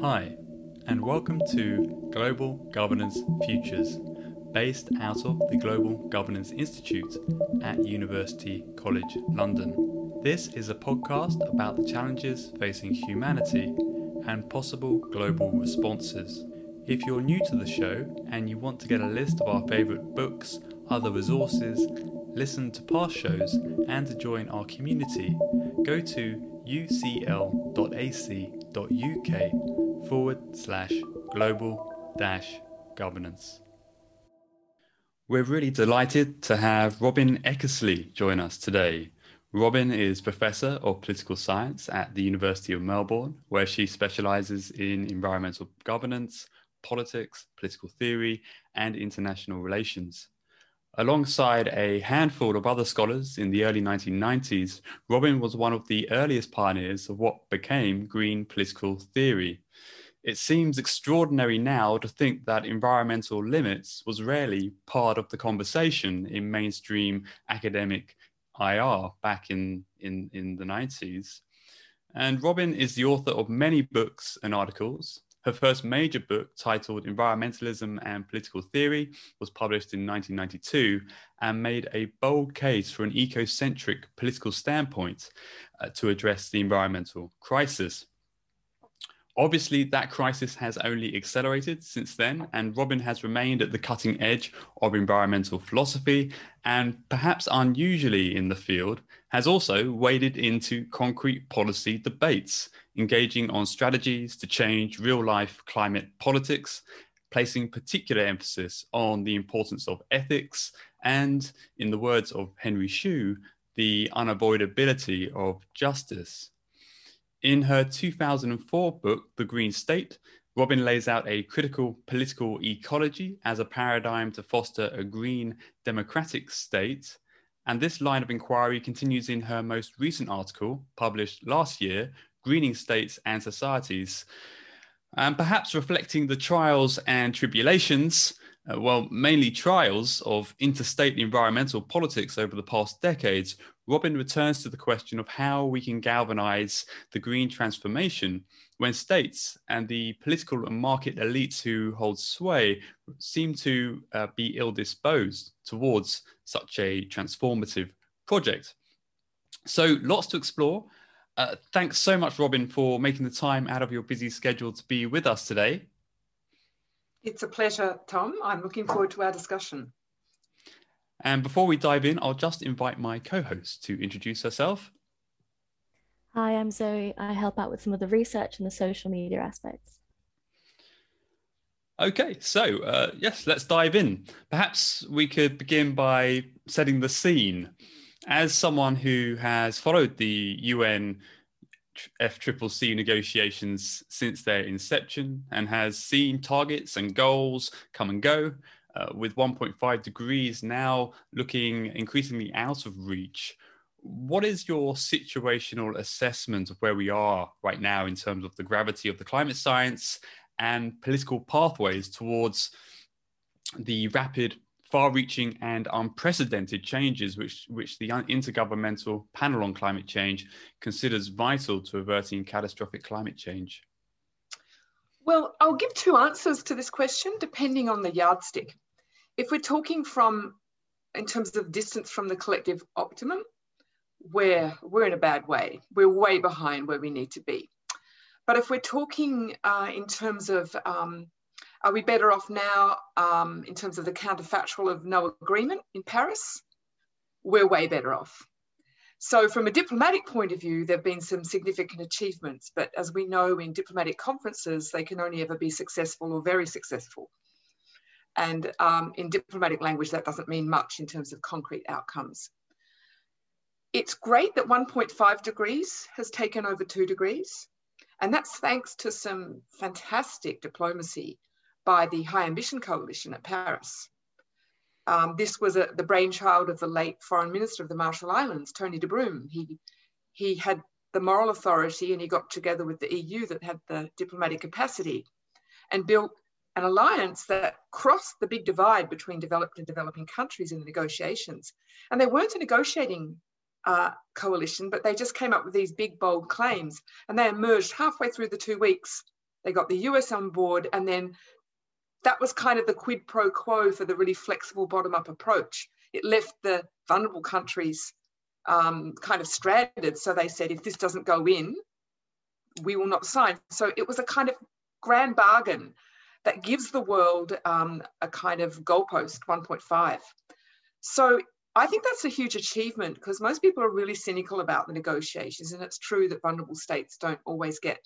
Hi, and welcome to Global Governance Futures, based out of the Global Governance Institute at University College London. This is a podcast about the challenges facing humanity and possible global responses. If you're new to the show and you want to get a list of our favourite books, other resources, listen to past shows, and to join our community, go to ucl.ac.uk forward slash global dash governance. We're really delighted to have Robin Eckersley join us today. Robin is Professor of Political Science at the University of Melbourne, where she specialises in environmental governance, politics, political theory, and international relations. Alongside a handful of other scholars in the early 1990s, Robin was one of the earliest pioneers of what became green political theory. It seems extraordinary now to think that environmental limits was rarely part of the conversation in mainstream academic IR back in, in, in the 90s. And Robin is the author of many books and articles, her first major book, titled Environmentalism and Political Theory, was published in 1992 and made a bold case for an ecocentric political standpoint uh, to address the environmental crisis. Obviously, that crisis has only accelerated since then, and Robin has remained at the cutting edge of environmental philosophy, and perhaps unusually in the field, has also waded into concrete policy debates, engaging on strategies to change real life climate politics, placing particular emphasis on the importance of ethics, and, in the words of Henry Shue, the unavoidability of justice. In her 2004 book, The Green State, Robin lays out a critical political ecology as a paradigm to foster a green democratic state. And this line of inquiry continues in her most recent article, published last year, Greening States and Societies. And perhaps reflecting the trials and tribulations uh, well, mainly trials of interstate environmental politics over the past decades, Robin returns to the question of how we can galvanize the green transformation when states and the political and market elites who hold sway seem to uh, be ill disposed towards such a transformative project. So, lots to explore. Uh, thanks so much, Robin, for making the time out of your busy schedule to be with us today. It's a pleasure, Tom. I'm looking forward to our discussion. And before we dive in, I'll just invite my co host to introduce herself. Hi, I'm Zoe. I help out with some of the research and the social media aspects. Okay, so uh, yes, let's dive in. Perhaps we could begin by setting the scene. As someone who has followed the UN FCCC negotiations since their inception and has seen targets and goals come and go, uh, with 1.5 degrees now looking increasingly out of reach. What is your situational assessment of where we are right now in terms of the gravity of the climate science and political pathways towards the rapid far-reaching and unprecedented changes which, which the Intergovernmental Panel on Climate Change considers vital to averting catastrophic climate change? Well, I'll give two answers to this question depending on the yardstick. If we're talking from, in terms of distance from the collective optimum, we're, we're in a bad way. We're way behind where we need to be. But if we're talking uh, in terms of um, are we better off now um, in terms of the counterfactual of no agreement in Paris? We're way better off. So, from a diplomatic point of view, there have been some significant achievements, but as we know in diplomatic conferences, they can only ever be successful or very successful. And um, in diplomatic language, that doesn't mean much in terms of concrete outcomes. It's great that 1.5 degrees has taken over two degrees. And that's thanks to some fantastic diplomacy by the High Ambition Coalition at Paris. Um, this was a, the brainchild of the late Foreign Minister of the Marshall Islands, Tony de Brum. He, he had the moral authority and he got together with the EU that had the diplomatic capacity and built an alliance that crossed the big divide between developed and developing countries in the negotiations. And they weren't a negotiating uh, coalition, but they just came up with these big, bold claims and they emerged halfway through the two weeks They got the US on board, and then that was kind of the quid pro quo for the really flexible bottom up approach. It left the vulnerable countries um, kind of stranded. So they said, if this doesn't go in, we will not sign. So it was a kind of grand bargain that gives the world um, a kind of goalpost 1.5. So I think that's a huge achievement because most people are really cynical about the negotiations, and it's true that vulnerable states don't always get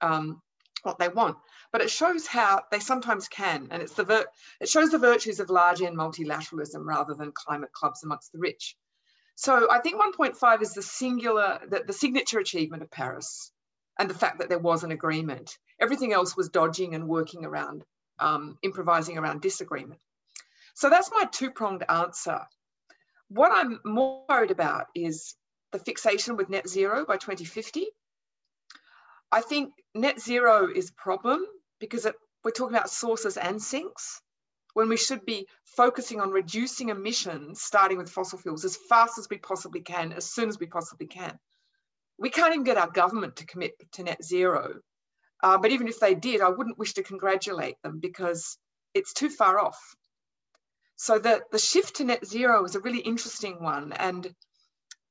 um, what they want, but it shows how they sometimes can, and it's the it shows the virtues of large N multilateralism rather than climate clubs amongst the rich. So I think 1.5 is the singular, the, the signature achievement of Paris, and the fact that there was an agreement. Everything else was dodging and working around, um, improvising around disagreement. So that's my two-pronged answer. What I'm more worried about is the fixation with net zero by 2050 I think net zero is a problem because it, we're talking about sources and sinks when we should be focusing on reducing emissions, starting with fossil fuels as fast as we possibly can, as soon as we possibly can. We can't even get our government to commit to net zero. Uh, but even if they did, I wouldn't wish to congratulate them because it's too far off. So the, the shift to net zero is a really interesting one. And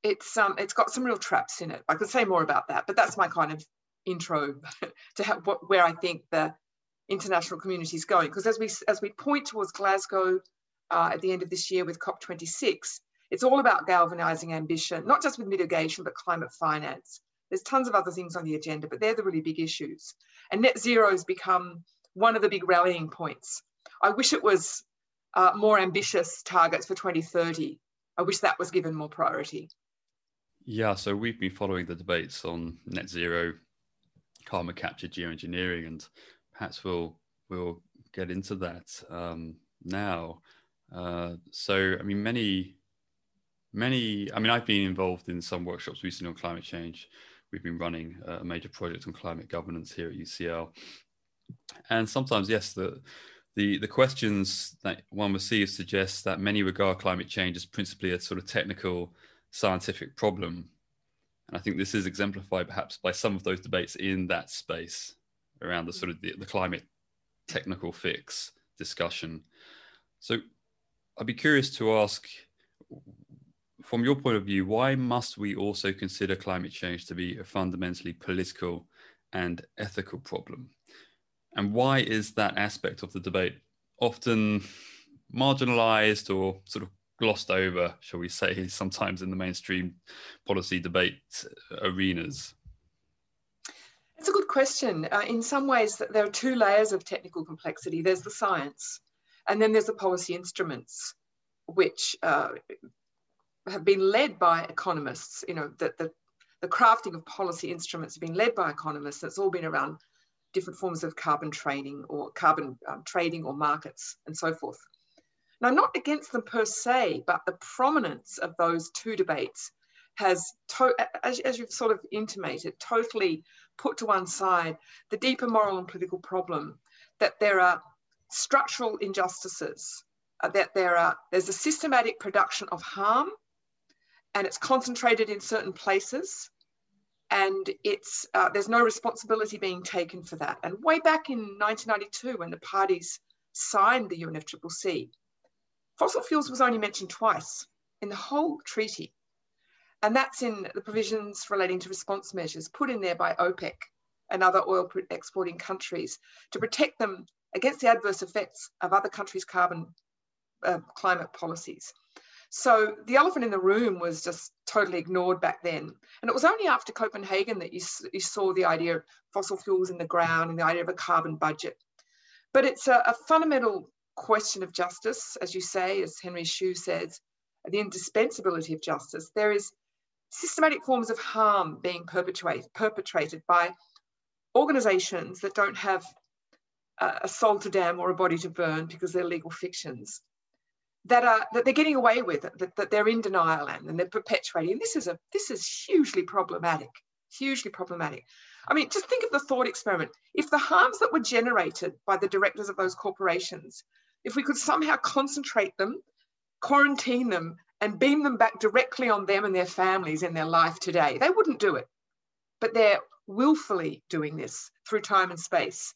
it's um, it's got some real traps in it. I could say more about that, but that's my kind of intro to have what, where I think the international community is going. Because as we as we point towards Glasgow uh, at the end of this year with COP26, it's all about galvanizing ambition, not just with mitigation, but climate finance. There's tons of other things on the agenda, but they're the really big issues. And net zero has become one of the big rallying points. I wish it was uh, more ambitious targets for 2030. I wish that was given more priority. Yeah, so we've been following the debates on net zero carbon capture geoengineering, and perhaps we'll we'll get into that um, now. Uh, so, I mean, many many. I mean, I've been involved in some workshops recently on climate change. We've been running a major project on climate governance here at UCL, and sometimes, yes, the the, the questions that one receives suggest that many regard climate change as principally a sort of technical scientific problem and I think this is exemplified perhaps by some of those debates in that space around the sort of the, the climate technical fix discussion. So I'd be curious to ask, from your point of view, why must we also consider climate change to be a fundamentally political and ethical problem? And why is that aspect of the debate often marginalized or sort of glossed over, shall we say, sometimes in the mainstream policy debate arenas? It's a good question. Uh, in some ways, there are two layers of technical complexity. There's the science, and then there's the policy instruments, which uh, have been led by economists. You know, that the, the crafting of policy instruments have been led by economists. It's all been around different forms of carbon trading or carbon um, trading or markets and so forth. Now, not against them per se, but the prominence of those two debates has, as, as you've sort of intimated, totally put to one side the deeper moral and political problem that there are structural injustices, uh, that there are there's a systematic production of harm, and it's concentrated in certain places, and it's uh, there's no responsibility being taken for that. And way back in 1992, when the parties signed the UNFCCC, Fossil fuels was only mentioned twice in the whole treaty. And that's in the provisions relating to response measures put in there by OPEC and other oil exporting countries to protect them against the adverse effects of other countries' carbon uh, climate policies. So the elephant in the room was just totally ignored back then. And it was only after Copenhagen that you, you saw the idea of fossil fuels in the ground and the idea of a carbon budget. But it's a, a fundamental question of justice, as you say, as Henry Shue says, the indispensability of justice, there is systematic forms of harm being perpetrated by organisations that don't have a soul to damn or a body to burn because they're legal fictions that are that they're getting away with it, that, that they're in denial and, and they're perpetuating. This is a this is hugely problematic, hugely problematic. I mean, just think of the thought experiment. If the harms that were generated by the directors of those corporations if we could somehow concentrate them, quarantine them, and beam them back directly on them and their families in their life today, they wouldn't do it. But they're willfully doing this through time and space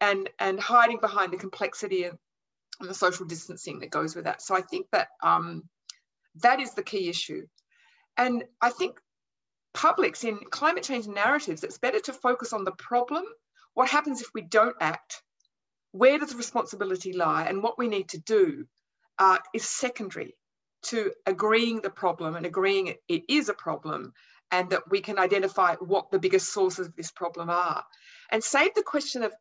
and, and hiding behind the complexity and, and the social distancing that goes with that. So I think that um, that is the key issue. And I think publics in climate change narratives, it's better to focus on the problem. What happens if we don't act? Where does the responsibility lie? And what we need to do uh, is secondary to agreeing the problem and agreeing it, is a problem and that we can identify what the biggest sources of this problem are. And save the question of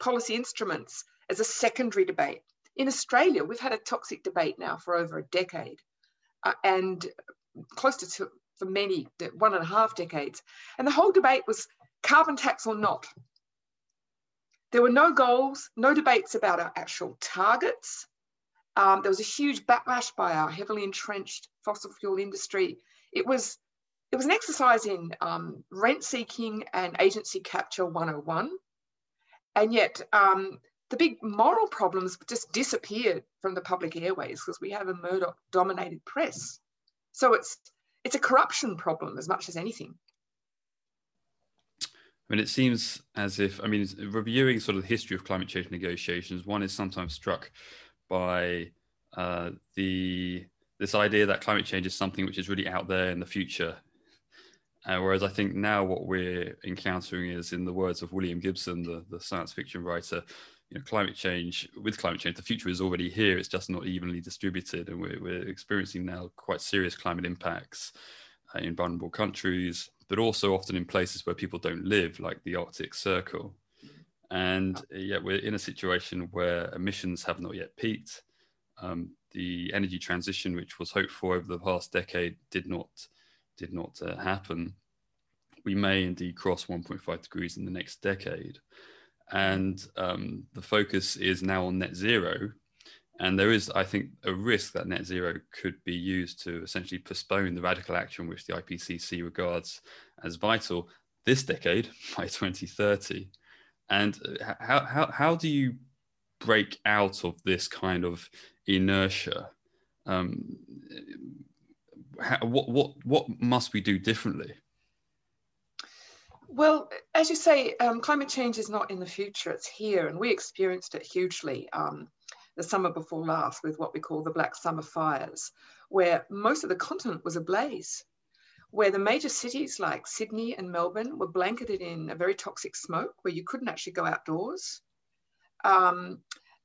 policy instruments as a secondary debate. In Australia, we've had a toxic debate now for over a decade uh, and close to two, for many, one and a half decades. And the whole debate was carbon tax or not. There were no goals, no debates about our actual targets. Um, there was a huge backlash by our heavily entrenched fossil fuel industry. It was, it was an exercise in um, rent seeking and agency capture 101. And yet, um, the big moral problems just disappeared from the public airways because we have a Murdoch dominated press. So it's it's a corruption problem as much as anything. I mean, it seems as if, I mean, reviewing sort of the history of climate change negotiations, one is sometimes struck by uh, the this idea that climate change is something which is really out there in the future. Uh, whereas I think now what we're encountering is, in the words of William Gibson, the, the science fiction writer, you know, climate change, with climate change, the future is already here. It's just not evenly distributed. And we're, we're experiencing now quite serious climate impacts uh, in vulnerable countries, but also often in places where people don't live, like the Arctic Circle. And yet we're in a situation where emissions have not yet peaked. Um, the energy transition, which was hoped for over the past decade, did not did not uh, happen. We may indeed cross 1.5 degrees in the next decade and um, the focus is now on net zero. And there is, I think, a risk that net zero could be used to essentially postpone the radical action which the IPCC regards as vital this decade by 2030. And uh, how, how, how do you break out of this kind of inertia? Um, how, what, what, what must we do differently? Well, as you say, um, climate change is not in the future, it's here, and we experienced it hugely um, the summer before last with what we call the Black Summer fires, where most of the continent was ablaze, where the major cities like Sydney and Melbourne were blanketed in a very toxic smoke where you couldn't actually go outdoors. Um,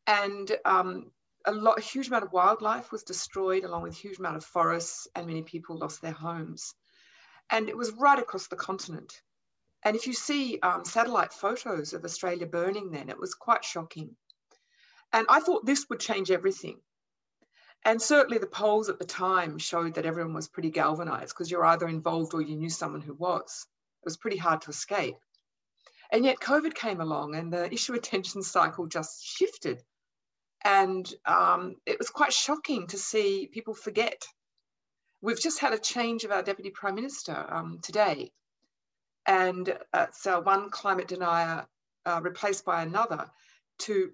and um, a, lot, a huge amount of wildlife was destroyed, along with a huge amount of forests, and many people lost their homes. And it was right across the continent. And if you see um, satellite photos of Australia burning then, it was quite shocking. And I thought this would change everything. And certainly the polls at the time showed that everyone was pretty galvanized because you're either involved or you knew someone who was. It was pretty hard to escape. And yet COVID came along and the issue attention cycle just shifted. And um, it was quite shocking to see people forget. We've just had a change of our Deputy Prime Minister um, today and uh, so one climate denier uh, replaced by another to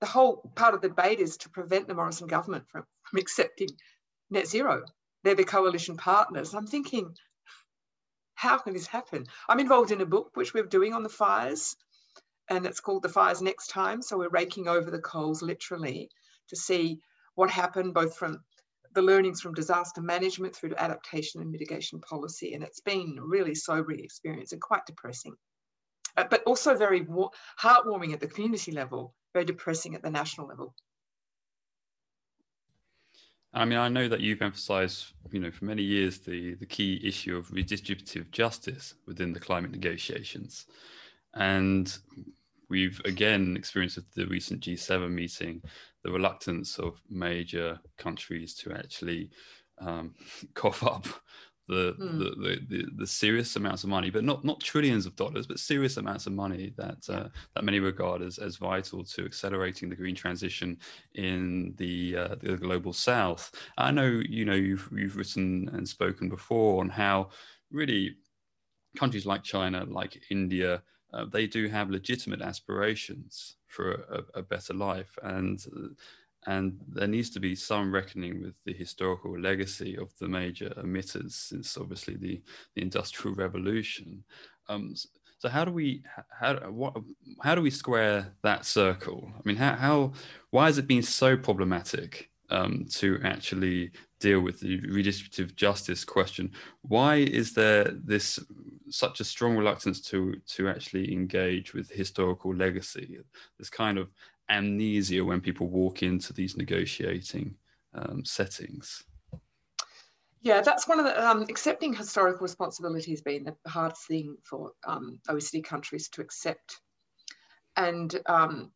the whole part of the debate is to prevent the Morrison government from, from accepting net zero. They're the coalition partners. I'm thinking, how can this happen? I'm involved in a book which we're doing on the fires, and it's called The Fires Next Time. So we're raking over the coals literally to see what happened, both from the learnings from disaster management through to adaptation and mitigation policy. And it's been really sobering experience and quite depressing, uh, but also very heartwarming at the community level, very depressing at the national level. I mean, I know that you've emphasized, you know, for many years the, the key issue of redistributive justice within the climate negotiations. And we've again experienced at the recent G7 meeting the reluctance of major countries to actually um, cough up the, mm. the, the, the, serious amounts of money, but not, not trillions of dollars, but serious amounts of money that, uh, that many regard as, as vital to accelerating the green transition in the, uh, the global south. I know, you know, you've, you've written and spoken before on how really countries like China, like India, uh, they do have legitimate aspirations for a, a, better life, and and there needs to be some reckoning with the historical legacy of the major emitters since obviously the, the industrial revolution. Um, So how do we how what how do we square that circle? I mean, how how why has it been so problematic um, to actually deal with the redistributive justice question? Why is there this such a strong reluctance to to actually engage with historical legacy? This kind of amnesia when people walk into these negotiating um, settings. Yeah, that's one of the um, accepting historical responsibility has been the hardest thing for um, OECD countries to accept. And um,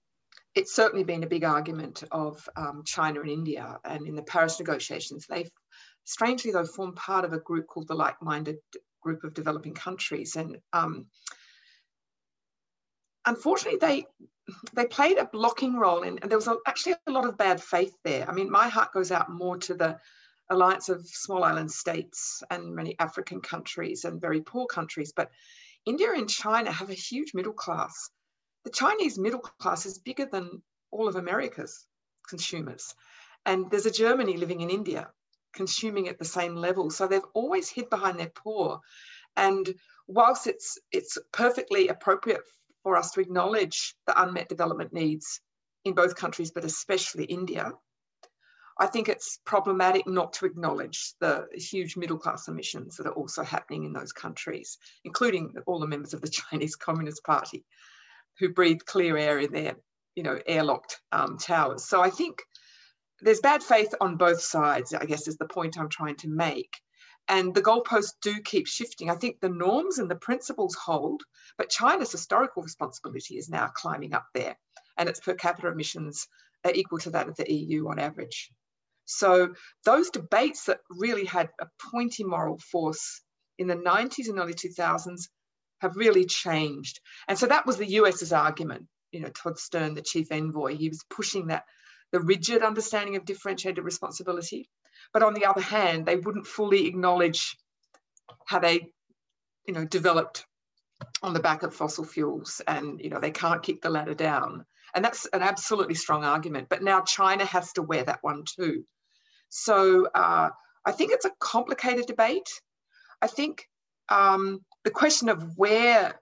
it's certainly been a big argument of um, China and India. And in the Paris negotiations, they strangely, though, formed part of a group called the Like Minded Group of Developing Countries. And um, unfortunately, they they played a blocking role in, and there was a, actually a lot of bad faith there. I mean, my heart goes out more to the alliance of small island states and many African countries and very poor countries. But India and China have a huge middle class. The Chinese middle class is bigger than all of America's consumers. And there's a Germany living in India consuming at the same level. So they've always hid behind their poor. And whilst it's it's perfectly appropriate for us to acknowledge the unmet development needs in both countries, but especially India, I think it's problematic not to acknowledge the huge middle class emissions that are also happening in those countries, including all the members of the Chinese Communist Party who breathe clear air in their, you know, airlocked um, towers. So I think there's bad faith on both sides, I guess is the point I'm trying to make. And the goalposts do keep shifting. I think the norms and the principles hold, but China's historical responsibility is now climbing up there, and its per capita emissions are equal to that of the EU on average. So those debates that really had a pointy moral force in the 90s and early 2000s have really changed. And so that was the US's argument. You know, Todd Stern, the chief envoy, he was pushing that the rigid understanding of differentiated responsibility. But on the other hand, they wouldn't fully acknowledge how they, you know, developed on the back of fossil fuels and, you know, they can't kick the ladder down. And that's an absolutely strong argument. But now China has to wear that one too. So uh, I think it's a complicated debate. I think um, the question of where,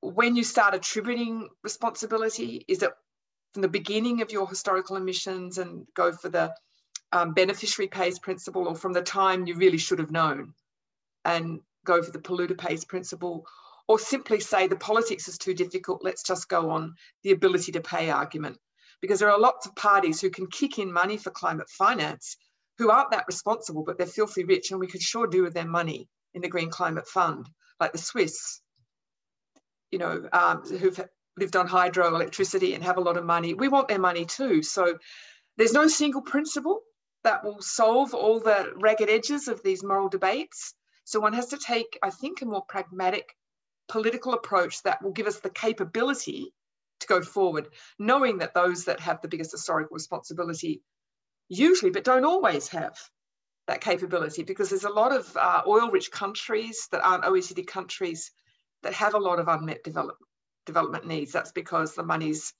when you start attributing responsibility, is it from the beginning of your historical emissions and go for the um, beneficiary pays principle, or from the time you really should have known and go for the polluter pays principle, or simply say the politics is too difficult, let's just go on the ability to pay argument because there are lots of parties who can kick in money for climate finance who aren't that responsible, but they're filthy rich, and we could sure do with their money in the Green Climate Fund, like the Swiss, you know, um, who've lived on hydroelectricity and have a lot of money. We want their money too. So there's no single principle that will solve all the ragged edges of these moral debates. So one has to take, I think, a more pragmatic political approach that will give us the capability to go forward, knowing that those that have the biggest historical responsibility usually, but don't always have that capability because there's a lot of uh, oil-rich countries that aren't OECD countries that have a lot of unmet develop, development needs. That's because the money's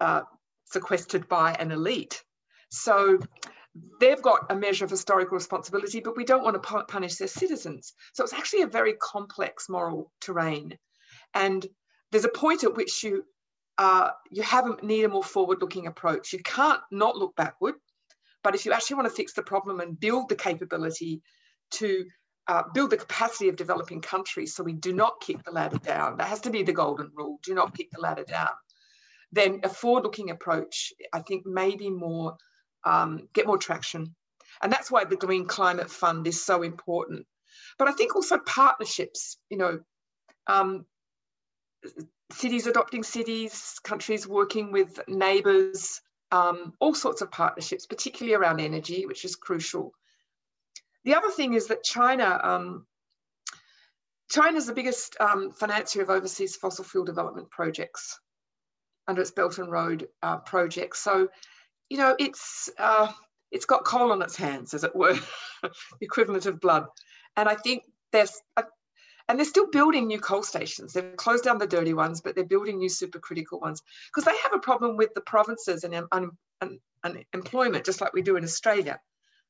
uh, sequestered by an elite. So they've got a measure of historical responsibility, but we don't want to punish their citizens. So it's actually a very complex moral terrain. And there's a point at which you uh, you have a, need a more forward-looking approach. You can't not look backward, but if you actually want to fix the problem and build the capability to uh, build the capacity of developing countries so we do not kick the ladder down, that has to be the golden rule, do not kick the ladder down, then a forward-looking approach, I think maybe more, um, get more traction. And that's why the Green Climate Fund is so important. But I think also partnerships, you know, um, cities adopting cities, countries working with neighbours, um, all sorts of partnerships, particularly around energy, which is crucial. The other thing is that China, um, China is the biggest um, financier of overseas fossil fuel development projects under its Belt and Road uh, project. So, you know, it's uh, it's got coal on its hands, as it were, the equivalent of blood. And I think there's a, and they're still building new coal stations. They've closed down the dirty ones, but they're building new supercritical ones because they have a problem with the provinces and un, un, unemployment, just like we do in Australia.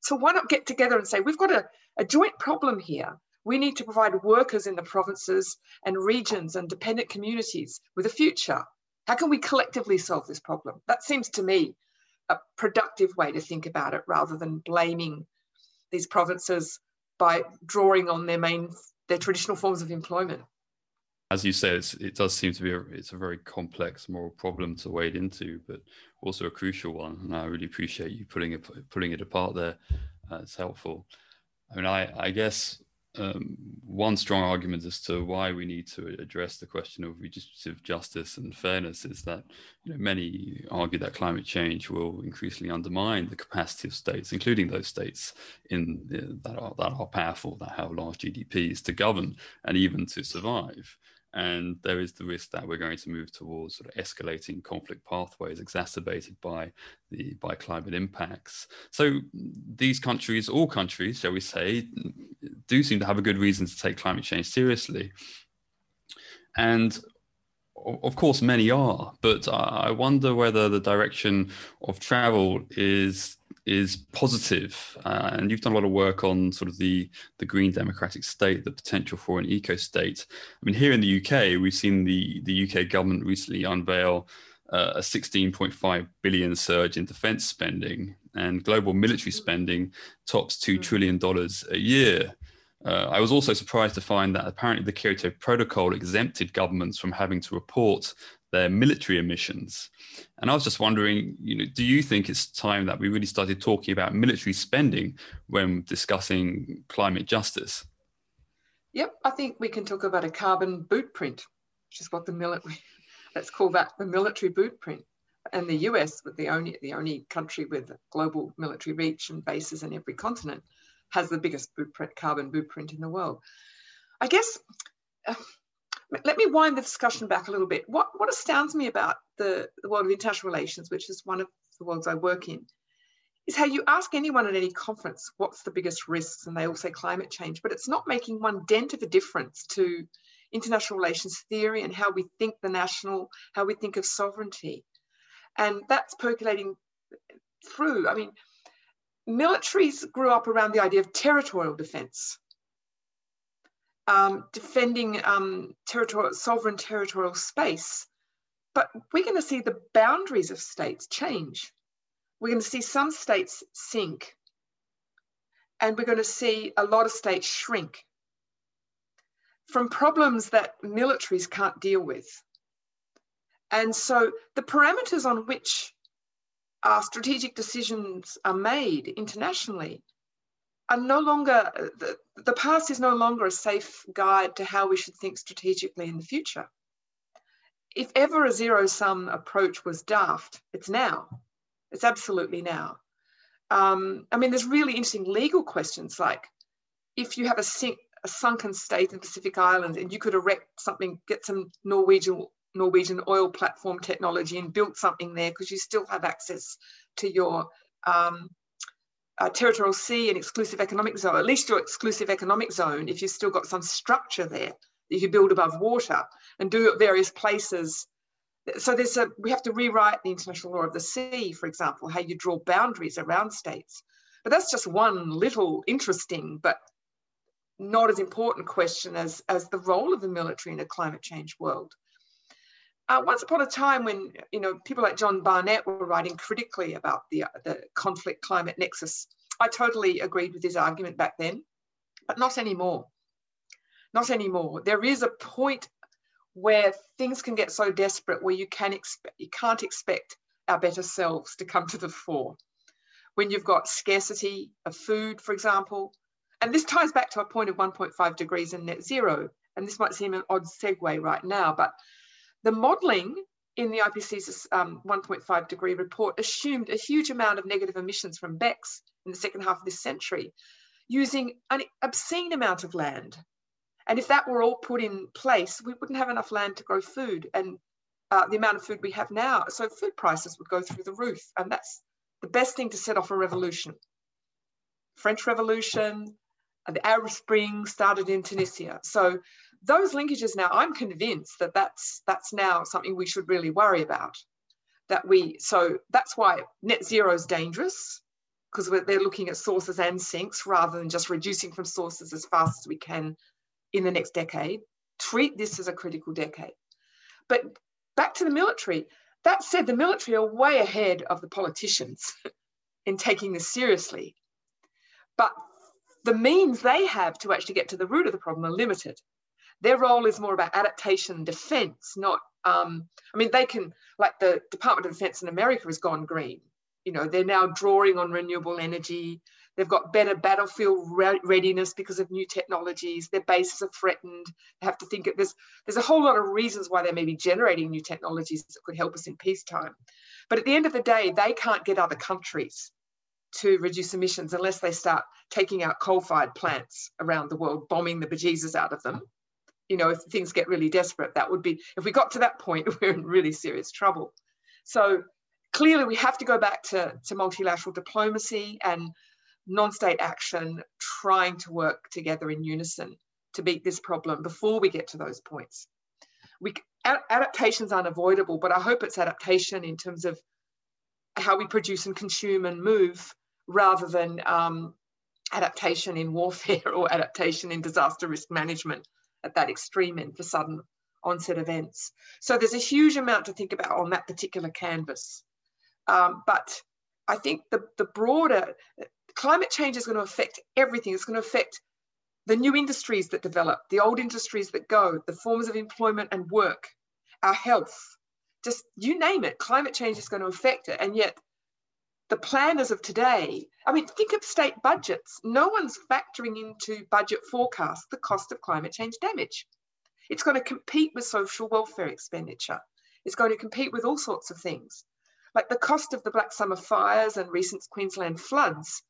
So why not get together and say, we've got a, a joint problem here. We need to provide workers in the provinces and regions and dependent communities with a future. How can we collectively solve this problem? That seems to me a productive way to think about it rather than blaming these provinces by drawing on their main their traditional forms of employment as you say, it does seem to be a, it's a very complex moral problem to wade into, but also a crucial one. And I really appreciate you pulling it pulling it apart there. Uh, it's helpful. I mean, I, I guess um, one strong argument as to why we need to address the question of redistributive justice and fairness is that you know, many argue that climate change will increasingly undermine the capacity of states, including those states in that, are, that are powerful, that have large GDPs, to govern and even to survive and there is the risk that we're going to move towards sort of escalating conflict pathways exacerbated by the by climate impacts. So these countries all countries shall we say do seem to have a good reason to take climate change seriously. And of course many are but i wonder whether the direction of travel is is positive. Uh, and you've done a lot of work on sort of the, the green democratic state, the potential for an eco state. I mean, here in the UK, we've seen the, the UK government recently unveil uh, a 16.5 billion surge in defense spending, and global military spending tops $2 hmm. a year. Uh, I was also surprised to find that apparently the Kyoto Protocol exempted governments from having to report their military emissions. And I was just wondering, you know, do you think it's time that we really started talking about military spending when discussing climate justice? Yep, I think we can talk about a carbon boot print, which is what the military, let's call that the military boot print. And the US, with the only the only country with global military reach and bases in every continent, has the biggest boot print, carbon boot print in the world. I guess uh, let me wind the discussion back a little bit. What, what astounds me about the, the world of international relations, which is one of the worlds I work in, is how you ask anyone at any conference what's the biggest risks, and they all say climate change, but it's not making one dent of a difference to international relations theory and how we think the national, how we think of sovereignty. And that's percolating through. I mean, militaries grew up around the idea of territorial defense um, defending um, territorial, sovereign territorial space. But we're going to see the boundaries of states change. We're going to see some states sink, and we're going to see a lot of states shrink from problems that militaries can't deal with. And so the parameters on which our strategic decisions are made internationally are no longer, the, the past is no longer a safe guide to how we should think strategically in the future. If ever a zero sum approach was daft, it's now. It's absolutely now. Um, I mean, there's really interesting legal questions like if you have a, sink, a sunken state in the Pacific Islands and you could erect something, get some Norwegian Norwegian oil platform technology and built something there because you still have access to your um, uh, territorial sea and exclusive economic zone, at least your exclusive economic zone, if you've still got some structure there that you build above water and do at various places. So there's a, we have to rewrite the international law of the sea, for example, how you draw boundaries around states. But that's just one little interesting, but not as important question as, as the role of the military in a climate change world. Uh, once upon a time when you know people like John Barnett were writing critically about the, the conflict climate nexus, I totally agreed with his argument back then, but not anymore. Not anymore. There is a point where things can get so desperate where you can expect you can't expect our better selves to come to the fore. When you've got scarcity of food, for example, and this ties back to a point of 1.5 degrees and net zero. And this might seem an odd segue right now, but the modelling in the IPCC's um, 1.5 degree report assumed a huge amount of negative emissions from BECCS in the second half of this century, using an obscene amount of land. And if that were all put in place, we wouldn't have enough land to grow food and uh, the amount of food we have now. So food prices would go through the roof. And that's the best thing to set off a revolution. French Revolution, the Arab Spring started in Tunisia. So those linkages now, I'm convinced that that's, that's now something we should really worry about. That we, so that's why net zero is dangerous. because they're looking at sources and sinks rather than just reducing from sources as fast as we can in the next decade. Treat this as a critical decade. But back to the military. That said, the military are way ahead of the politicians in taking this seriously. But the means they have to actually get to the root of the problem are limited. Their role is more about adaptation and defense, not, um, I mean, they can, like the Department of Defense in America has gone green. You know, they're now drawing on renewable energy. They've got better battlefield readiness because of new technologies. Their bases are threatened. They have to think of this. there's a whole lot of reasons why they may be generating new technologies that could help us in peacetime. But at the end of the day, they can't get other countries to reduce emissions unless they start taking out coal-fired plants around the world, bombing the bejesus out of them. You know, if things get really desperate, that would be if we got to that point, we're in really serious trouble. So clearly we have to go back to, to multilateral diplomacy and non-state action trying to work together in unison to beat this problem before we get to those points. We, adaptation is unavoidable, but I hope it's adaptation in terms of how we produce and consume and move rather than um, adaptation in warfare or adaptation in disaster risk management at that extreme end for sudden onset events. So there's a huge amount to think about on that particular canvas. Um, but I think the, the broader climate change is going to affect everything. It's going to affect the new industries that develop, the old industries that go, the forms of employment and work, our health, just you name it, climate change is going to affect it. And yet, the planners of today, I mean, think of state budgets. No one's factoring into budget forecasts the cost of climate change damage. It's going to compete with social welfare expenditure. It's going to compete with all sorts of things. Like the cost of the Black Summer fires and recent Queensland floods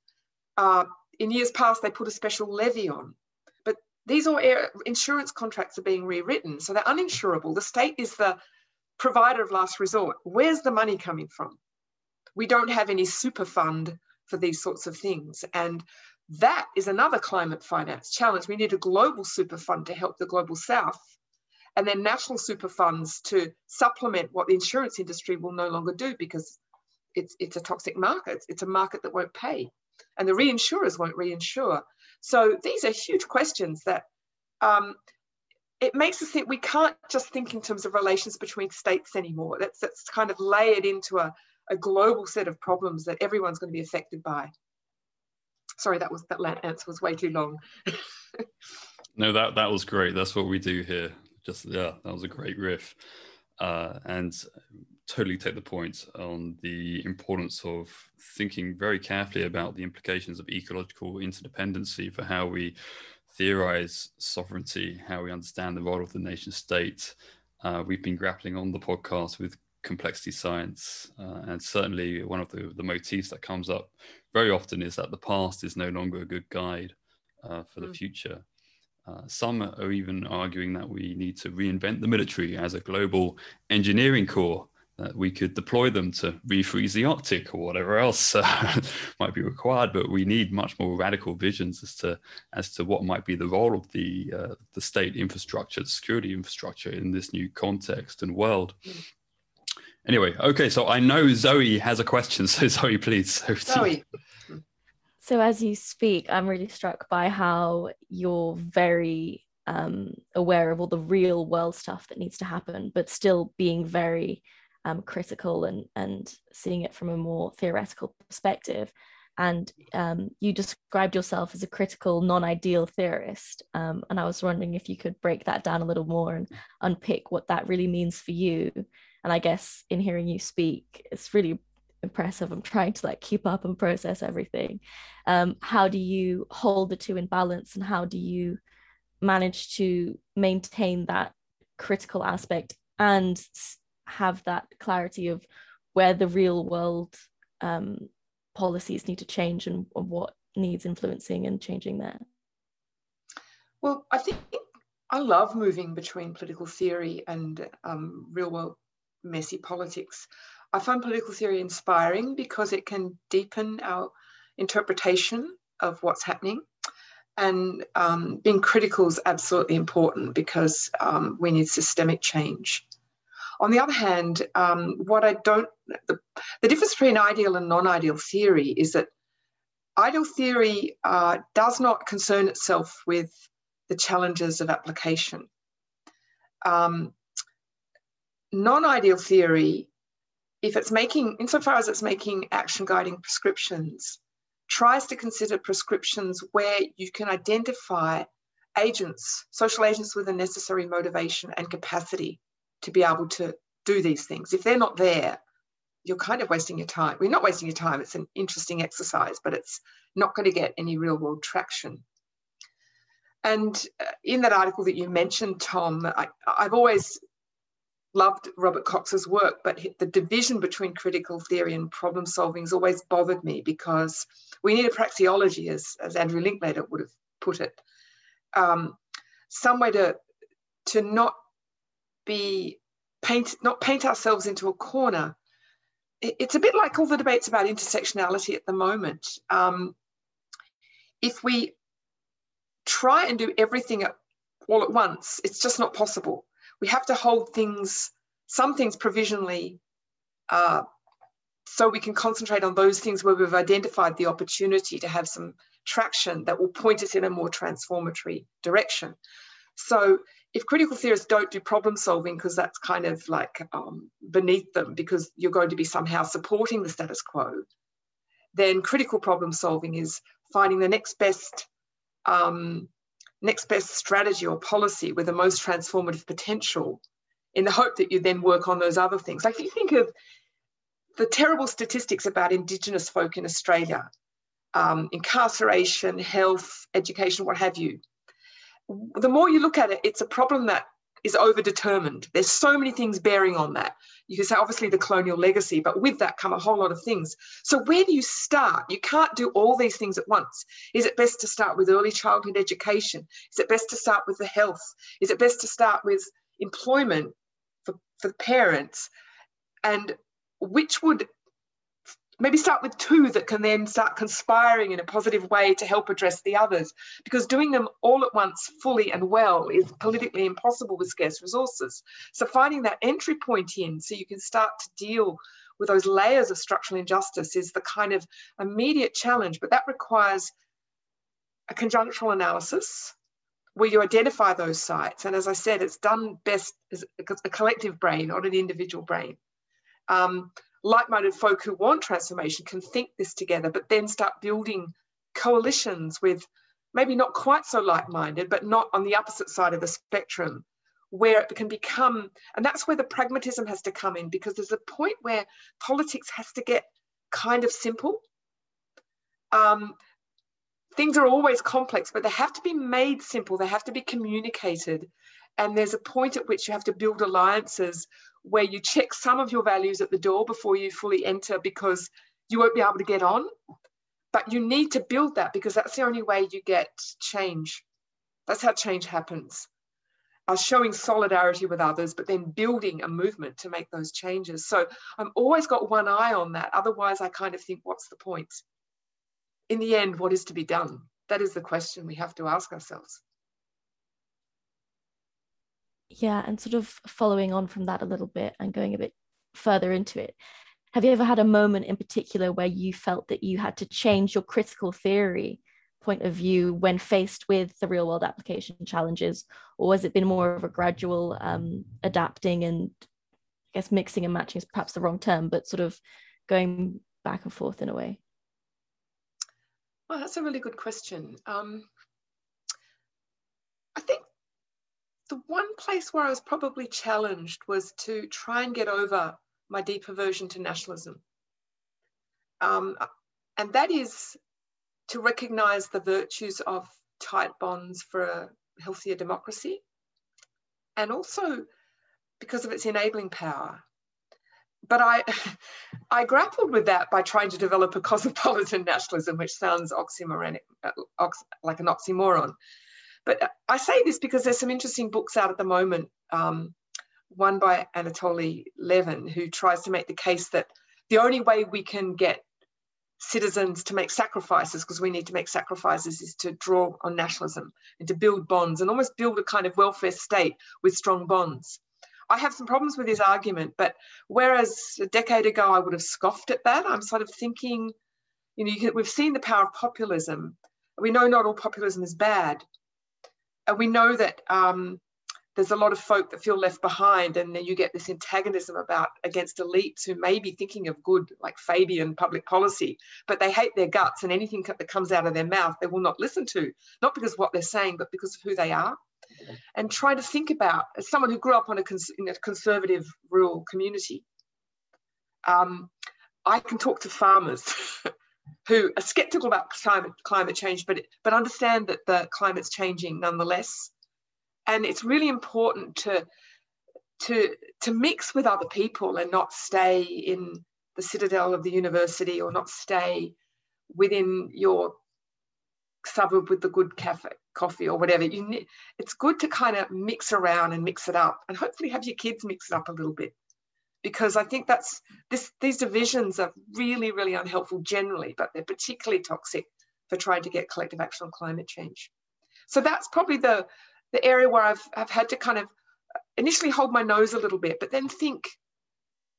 uh, in years past, they put a special levy on. But these all insurance contracts are being rewritten, so they're uninsurable. The state is the provider of last resort. Where's the money coming from? We don't have any super fund for these sorts of things. And that is another climate finance challenge. We need a global super fund to help the global south, and then national super funds to supplement what the insurance industry will no longer do because it's, it's a toxic market. It's a market that won't pay and the reinsurers won't reinsure. So these are huge questions that um, it makes us think we can't just think in terms of relations between states anymore. That's, that's kind of layered into a, a global set of problems that everyone's going to be affected by. Sorry, that was that answer was way too long. no, that that was great. That's what we do here. Just yeah, that was a great riff, uh, and totally take the point on the importance of thinking very carefully about the implications of ecological interdependency for how we theorize sovereignty, how we understand the role of the nation state. Uh, we've been grappling on the podcast with complexity science, uh, and certainly one of the, the motifs that comes up very often is that the past is no longer a good guide uh, for the mm. future. Uh, some are even arguing that we need to reinvent the military as a global engineering corps that we could deploy them to refreeze the Arctic or whatever else uh, might be required. But we need much more radical visions as to as to what might be the role of the uh, the state infrastructure, the security infrastructure in this new context and world. Anyway, okay, so I know Zoe has a question. So Zoe, please. Zoe. So as you speak, I'm really struck by how you're very um, aware of all the real world stuff that needs to happen, but still being very um, critical and and seeing it from a more theoretical perspective and um, you described yourself as a critical non-ideal theorist um, and i was wondering if you could break that down a little more and unpick what that really means for you and i guess in hearing you speak it's really impressive i'm trying to like keep up and process everything um, how do you hold the two in balance and how do you manage to maintain that critical aspect and have that clarity of where the real world um, policies need to change and, and what needs influencing and changing there? Well, I think I love moving between political theory and um, real world messy politics. I find political theory inspiring because it can deepen our interpretation of what's happening. And um, being critical is absolutely important because um, we need systemic change. On the other hand, um, what I don't, the, the difference between ideal and non ideal theory is that ideal theory uh, does not concern itself with the challenges of application. Um, non-ideal theory, if it's making, insofar as it's making action guiding prescriptions, tries to consider prescriptions where you can identify agents, social agents with the necessary motivation and capacity to be able to do these things. If they're not there, you're kind of wasting your time. We're not wasting your time. It's an interesting exercise, but it's not going to get any real world traction. And uh, in that article that you mentioned, Tom, I, I've always loved Robert Cox's work, but the division between critical theory and problem solving has always bothered me because we need a praxeology, as, as Andrew Linklater would have put it, um, some way to, to not be paint, not paint ourselves into a corner. it's a bit like all the debates about intersectionality at the moment. Um, if we try and do everything at, all at once, it's just not possible. We have to hold things, some things provisionally, uh, so we can concentrate on those things where we've identified the opportunity to have some traction that will point us in a more transformatory direction. So if critical theorists don't do problem solving because that's kind of like um, beneath them because you're going to be somehow supporting the status quo, then critical problem solving is finding the next best um, next best strategy or policy with the most transformative potential in the hope that you then work on those other things. Like if you think of the terrible statistics about Indigenous folk in Australia, um, incarceration, health, education, what have you, the more you look at it, it's a problem that is overdetermined. There's so many things bearing on that. You can say, obviously, the colonial legacy, but with that come a whole lot of things. So, where do you start? You can't do all these things at once. Is it best to start with early childhood education? Is it best to start with the health? Is it best to start with employment for, for parents? And which would maybe start with two that can then start conspiring in a positive way to help address the others. Because doing them all at once, fully and well, is politically impossible with scarce resources. So finding that entry point in so you can start to deal with those layers of structural injustice is the kind of immediate challenge, but that requires a conjunctural analysis where you identify those sites. And as I said, it's done best as a collective brain, not an individual brain. Um, like-minded folk who want transformation can think this together, but then start building coalitions with maybe not quite so like-minded, but not on the opposite side of the spectrum, where it can become, and that's where the pragmatism has to come in, because there's a point where politics has to get kind of simple. Um, things are always complex, but they have to be made simple. They have to be communicated. And there's a point at which you have to build alliances where you check some of your values at the door before you fully enter because you won't be able to get on. But you need to build that because that's the only way you get change. That's how change happens. Uh, showing solidarity with others, but then building a movement to make those changes. So I've always got one eye on that. Otherwise, I kind of think, what's the point? In the end, what is to be done? That is the question we have to ask ourselves. Yeah, and sort of following on from that a little bit and going a bit further into it, have you ever had a moment in particular where you felt that you had to change your critical theory point of view when faced with the real world application challenges, or has it been more of a gradual um, adapting and I guess mixing and matching is perhaps the wrong term, but sort of going back and forth in a way? Well, that's a really good question. Um, I think the one place where I was probably challenged was to try and get over my deep aversion to nationalism. Um, and that is to recognize the virtues of tight bonds for a healthier democracy and also because of its enabling power. But I, I grappled with that by trying to develop a cosmopolitan nationalism, which sounds oxymoronic, uh, ox, like an oxymoron. But I say this because there's some interesting books out at the moment. Um, one by Anatoly Lieven, who tries to make the case that the only way we can get citizens to make sacrifices, because we need to make sacrifices, is to draw on nationalism and to build bonds and almost build a kind of welfare state with strong bonds. I have some problems with his argument, but whereas a decade ago I would have scoffed at that, I'm sort of thinking You know, you can, we've seen the power of populism. We know not all populism is bad. And we know that um, there's a lot of folk that feel left behind and then you get this antagonism about against elites who may be thinking of good like fabian public policy but they hate their guts and anything that comes out of their mouth they will not listen to not because of what they're saying but because of who they are. And try to think about as someone who grew up on a cons- in a conservative rural community um, i can talk to farmers who are skeptical about climate, climate change but, but understand that the climate's changing nonetheless. And it's really important to to to mix with other people and not stay in the citadel of the university or not stay within your suburb with the good cafe coffee or whatever. You it's good to kind of mix around and mix it up and hopefully have your kids mix it up a little bit because i think that's this these divisions are really really unhelpful generally but they're particularly toxic for trying to get collective action on climate change so that's probably the the area where I've, I've had to kind of initially hold my nose a little bit, but then think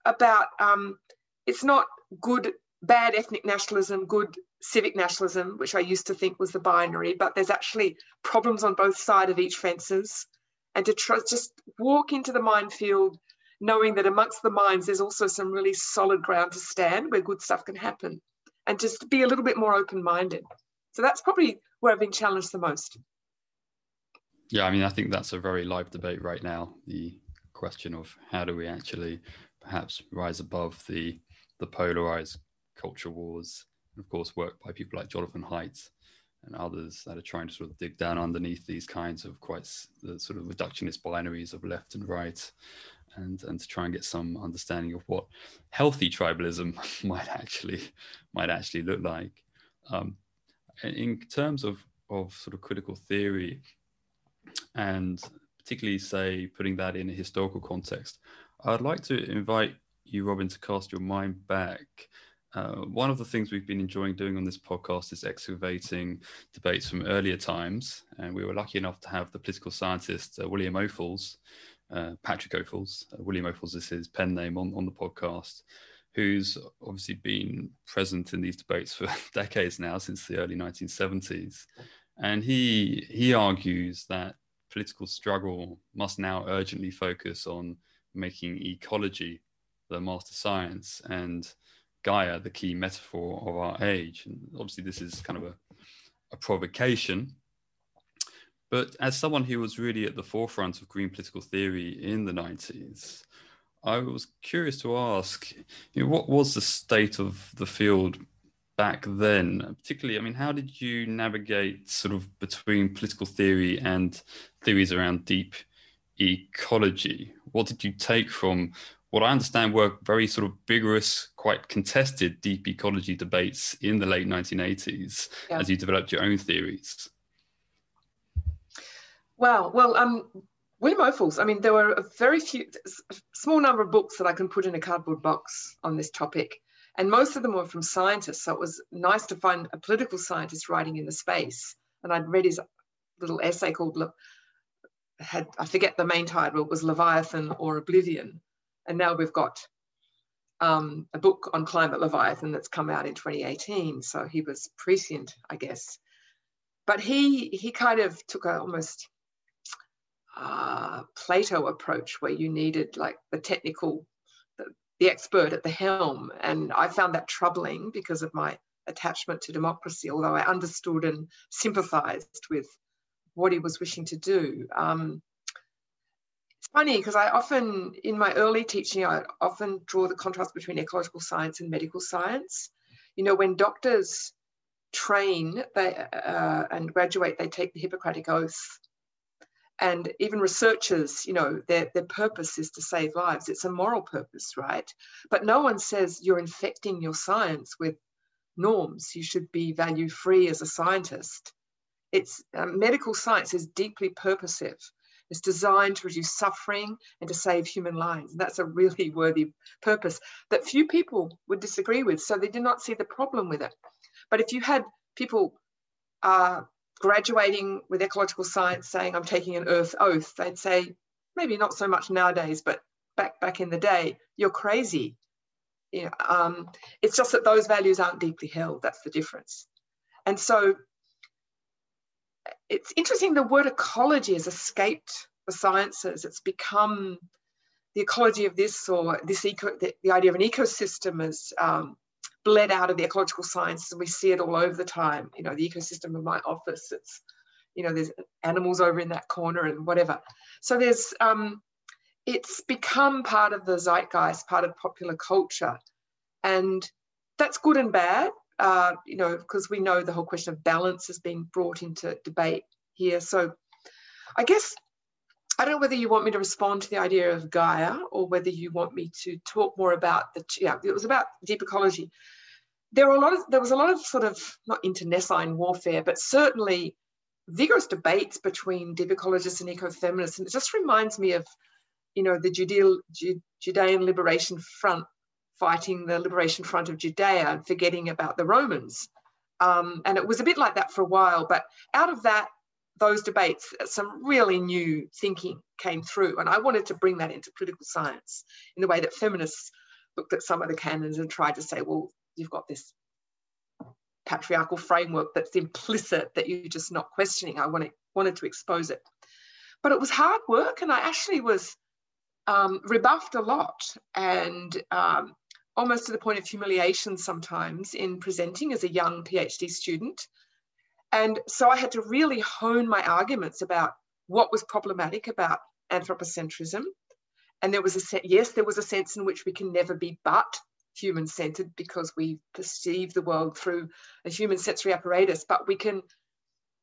about um, it's not good, bad ethnic nationalism, good civic nationalism, which I used to think was the binary, but there's actually problems on both sides of each fences. And to try, just walk into the minefield knowing that amongst the mines there's also some really solid ground to stand where good stuff can happen and just be a little bit more open-minded. So that's probably where I've been challenged the most. Yeah, I mean, I think that's a very live debate right now. The question of how do we actually perhaps rise above the the polarized culture wars, of course, work by people like Jonathan Haidt and others that are trying to sort of dig down underneath these kinds of quite the sort of reductionist binaries of left and right, and and to try and get some understanding of what healthy tribalism might actually might actually look like. Um, in terms of of sort of critical theory, and particularly say putting that in a historical context. I'd like to invite you, Robin, to cast your mind back. Uh, one of the things we've been enjoying doing on this podcast is excavating debates from earlier times, and we were lucky enough to have the political scientist uh, William Ophuls, uh, Patrick Ophuls. Uh, William Ophuls is his pen name on, on the podcast, who's obviously been present in these debates for decades now, since the early 1970s. And he he argues that political struggle must now urgently focus on making ecology the master science and Gaia the key metaphor of our age. And obviously, this is kind of a, a provocation. But as someone who was really at the forefront of green political theory in the 90s, I was curious to ask you know, what was the state of the field back then? Particularly i mean how did you navigate sort of between political theory and theories around deep ecology? What did you take from what i understand were very sort of vigorous quite contested deep ecology debates in the late 1980s yeah. as you developed your own theories wow well um William Ophuls, I mean, there were a very few, a small number of books that I can put in a cardboard box on this topic. And most of them were from scientists. So it was nice to find a political scientist writing in the space. And I'd read his little essay called, Le- had I forget the main title, it was Leviathan or Oblivion. And now we've got um, a book on climate Leviathan that's come out in 2018. So he was prescient, I guess. But he he kind of took a almost uh, Plato approach where you needed like the technical the expert at the helm. And I found that troubling because of my attachment to democracy, although I understood and sympathized with what he was wishing to do. Um, it's funny because I often, in my early teaching, I often draw the contrast between ecological science and medical science. You know, when doctors train they, uh, and graduate, they take the Hippocratic Oath and even researchers you know their, their purpose is to save lives. It's a moral purpose right? But no one says you're infecting your science with norms. You should be value free as a scientist. It's um, medical science is deeply purposive. It's designed to reduce suffering and to save human lives. And that's a really worthy purpose that few people would disagree with so they did not see the problem with it. But if you had people uh, graduating with ecological science saying I'm taking an earth oath, they'd say, maybe not so much nowadays, but back back in the day, you're crazy. You know, um, it's just that those values aren't deeply held. That's the difference. And so it's interesting the word ecology has escaped the sciences. It's become the ecology of this or this eco, the, the idea of an ecosystem is um, bled out of the ecological sciences and we see it all over the time. You know, the ecosystem of my office, it's, you know, there's animals over in that corner and whatever. So there's, um, it's become part of the zeitgeist, part of popular culture. And that's good and bad, uh, you know, because we know the whole question of balance is being brought into debate here. So I guess I don't know whether you want me to respond to the idea of Gaia or whether you want me to talk more about the, yeah, it was about deep ecology. There were a lot of, there was a lot of sort of, not internecine warfare, but certainly vigorous debates between deep and ecofeminists. And it just reminds me of, you know, the Judean, Judean Liberation Front fighting the Liberation Front of Judea and forgetting about the Romans. Um, and it was a bit like that for a while, but out of that those debates, some really new thinking came through. And I wanted to bring that into political science in the way that feminists looked at some of the canons and tried to say, well, you've got this patriarchal framework that's implicit that you're just not questioning. I wanted, wanted to expose it. But it was hard work, and I actually was um, rebuffed a lot and um, almost to the point of humiliation sometimes in presenting as a young PhD student and so I had to really hone my arguments about what was problematic about anthropocentrism. And there was a yes, there was a sense in which we can never be but human centered because we perceive the world through a human sensory apparatus. But we can,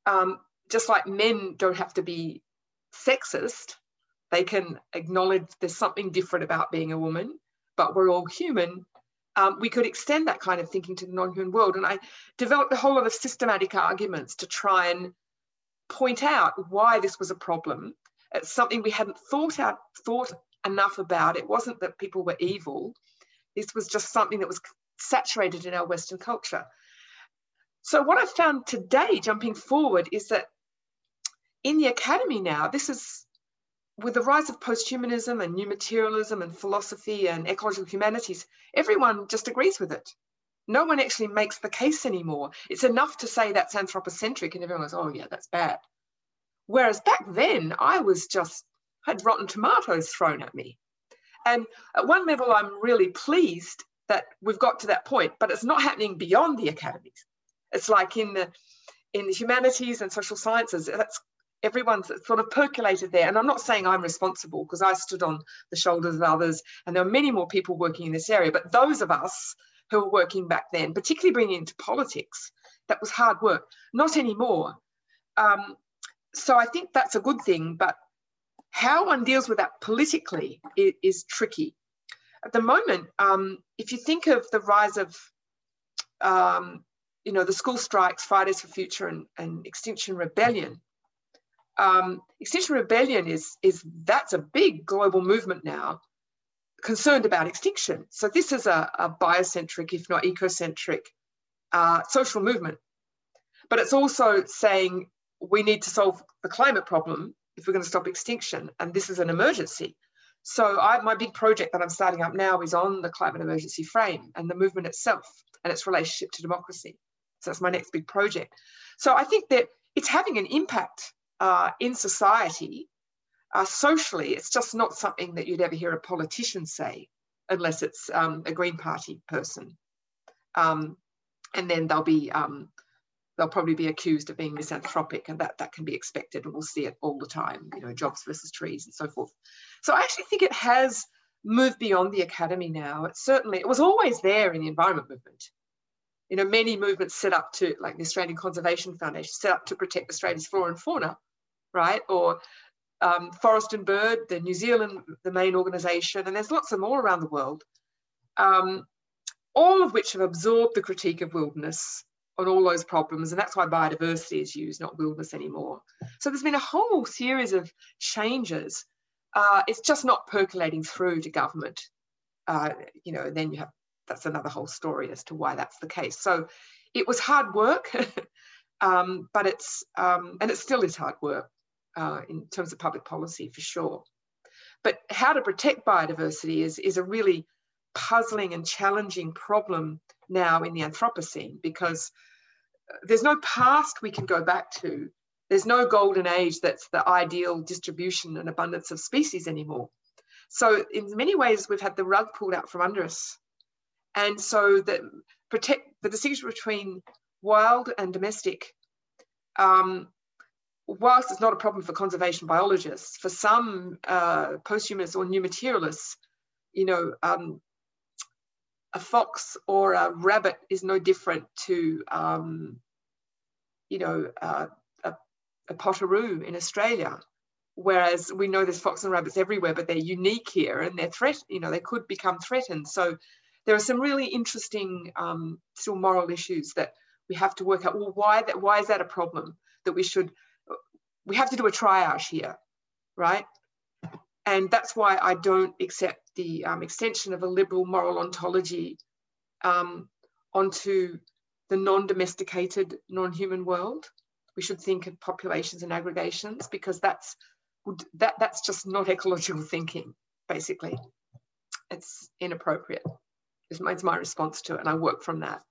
um, just like men don't have to be sexist, they can acknowledge there's something different about being a woman, but we're all human um, we could extend that kind of thinking to the non-human world. And I developed a whole lot of systematic arguments to try and point out why this was a problem. It's something we hadn't thought out thought enough about. It wasn't that people were evil. This was just something that was saturated in our Western culture. So what I've found today, jumping forward, is that in the academy now, this is with the rise of posthumanism and new materialism and philosophy and ecological humanities, everyone just agrees with it. No one actually makes the case anymore. It's enough to say that's anthropocentric, and everyone goes, oh, yeah, that's bad. Whereas back then, I was just, had rotten tomatoes thrown at me. And at one level, I'm really pleased that we've got to that point, but it's not happening beyond the academies. It's like in the in the humanities and social sciences, that's everyone's sort of percolated there. And I'm not saying I'm responsible because I stood on the shoulders of others and there are many more people working in this area. But those of us who were working back then, particularly bringing into politics, that was hard work. Not anymore. Um, so I think that's a good thing. But how one deals with that politically is, is tricky. At the moment, um, if you think of the rise of um, you know, the school strikes, Fridays for Future, and, and Extinction Rebellion, um, Extinction Rebellion is, is that's a big global movement now concerned about extinction. So this is a, a biocentric, if not ecocentric, uh, social movement. But it's also saying we need to solve the climate problem if we're going to stop extinction, and this is an emergency. So I, my big project that I'm starting up now is on the climate emergency frame and the movement itself and its relationship to democracy. So that's my next big project. So I think that it's having an impact uh, in society, uh, socially, it's just not something that you'd ever hear a politician say, unless it's um, a Green Party person. Um, and then they'll be um, they'll probably be accused of being misanthropic, and that that can be expected, and we'll see it all the time. You know, jobs versus trees and so forth. So I actually think it has moved beyond the academy now. It certainly it was always there in the environment movement you know, many movements set up to, like the Australian Conservation Foundation, set up to protect Australia's flora and fauna right? Or um, Forest and Bird, the New Zealand, the main organisation, and there's lots of more around the world, um, all of which have absorbed the critique of wilderness on all those problems, and that's why biodiversity is used, not wilderness anymore. So there's been a whole series of changes. Uh, it's just not percolating through to government, uh, you know. Then you have that's another whole story as to why that's the case. So it was hard work, um, but it's um, and it still is hard work uh, in terms of public policy for sure. But how to protect biodiversity is, is a really puzzling and challenging problem now in the Anthropocene because uh, there's no past we can go back to. There's no golden age that's the ideal distribution and abundance of species anymore. So in many ways, we've had the rug pulled out from under us. And so the protect the distinction between wild and domestic, um, whilst it's not a problem for conservation biologists, for some uh, posthumous or new materialists, you know, um, a fox or a rabbit is no different to, um, you know, uh, a, a potoroo in Australia. Whereas we know there's fox and rabbits everywhere, but they're unique here and they're threat, you know, they could become threatened. So there are some really interesting um, still moral issues that we have to work out. Well, why that? Why is that a problem that we should? We have to do a triage here, right? And that's why I don't accept the um, extension of a liberal moral ontology um, onto the non-domesticated, non-human world. We should think of populations and aggregations because that's that that's just not ecological thinking. Basically, it's inappropriate. It's my, it's my response to it, and I work from that.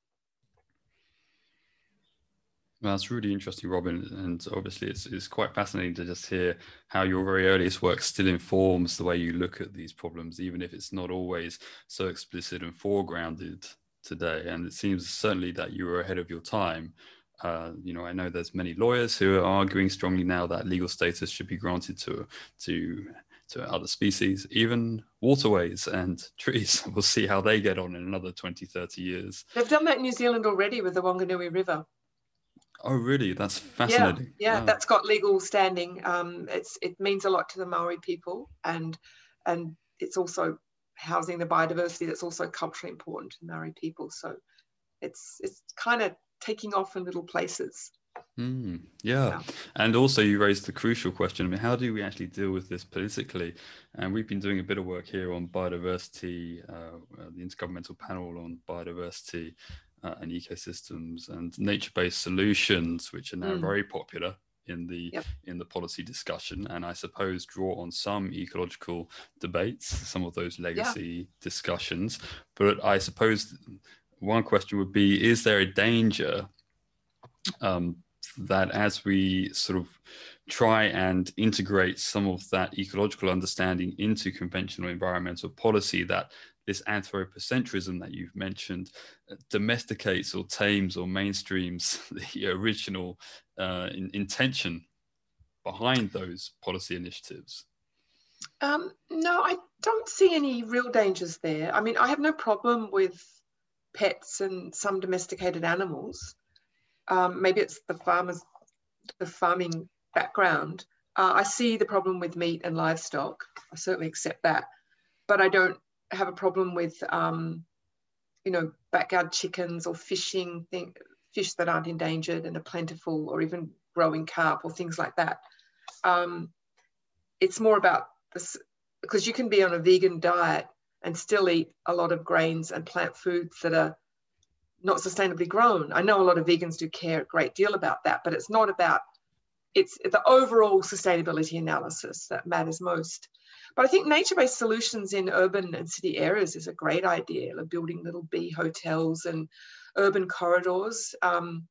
That's really interesting, Robin. And obviously, it's, it's quite fascinating to just hear how your very earliest work still informs the way you look at these problems, even if it's not always so explicit and foregrounded today. And it seems certainly that you were ahead of your time. Uh, you know, I know there's many lawyers who are arguing strongly now that legal status should be granted to to to other species, even waterways and trees. We'll see how they get on in another 20, 30 years. They've done that in New Zealand already with the Wanganui River. Oh, really? That's fascinating. Yeah, yeah, wow. that's got legal standing. Um, it's it means a lot to the Maori people, and and it's also housing the biodiversity that's also culturally important to Maori people. So it's it's kind of taking off in little places. Mm, yeah. yeah. And also, you raised the crucial question I mean, how do we actually deal with this politically? And we've been doing a bit of work here on biodiversity, uh, uh the Intergovernmental Panel on Biodiversity uh, and Ecosystems, and nature based solutions, which are now mm. very popular in the yep. in the policy discussion and i suppose draw on some ecological debates some of those legacy yeah. discussions but i suppose one question would be is there a danger um, that as we sort of try and integrate some of that ecological understanding into conventional environmental policy, that this anthropocentrism that you've mentioned uh, domesticates or tames or mainstreams the original uh, in, intention behind those policy initiatives? Um, no, I don't see any real dangers there. I mean, I have no problem with pets and some domesticated animals. Um, maybe it's the farmers, the farming background. Uh, I see the problem with meat and livestock. I certainly accept that, but I don't have a problem with, um, you know, backyard chickens or fishing thing, fish that aren't endangered and are plentiful, or even growing carp or things like that. Um, it's more about this because you can be on a vegan diet and still eat a lot of grains and plant foods that are not sustainably grown. I know a lot of vegans do care a great deal about that, but it's not about it's the overall sustainability analysis that matters most. But I think nature-based solutions in urban and city areas is a great idea, like building little bee hotels and urban corridors. Um,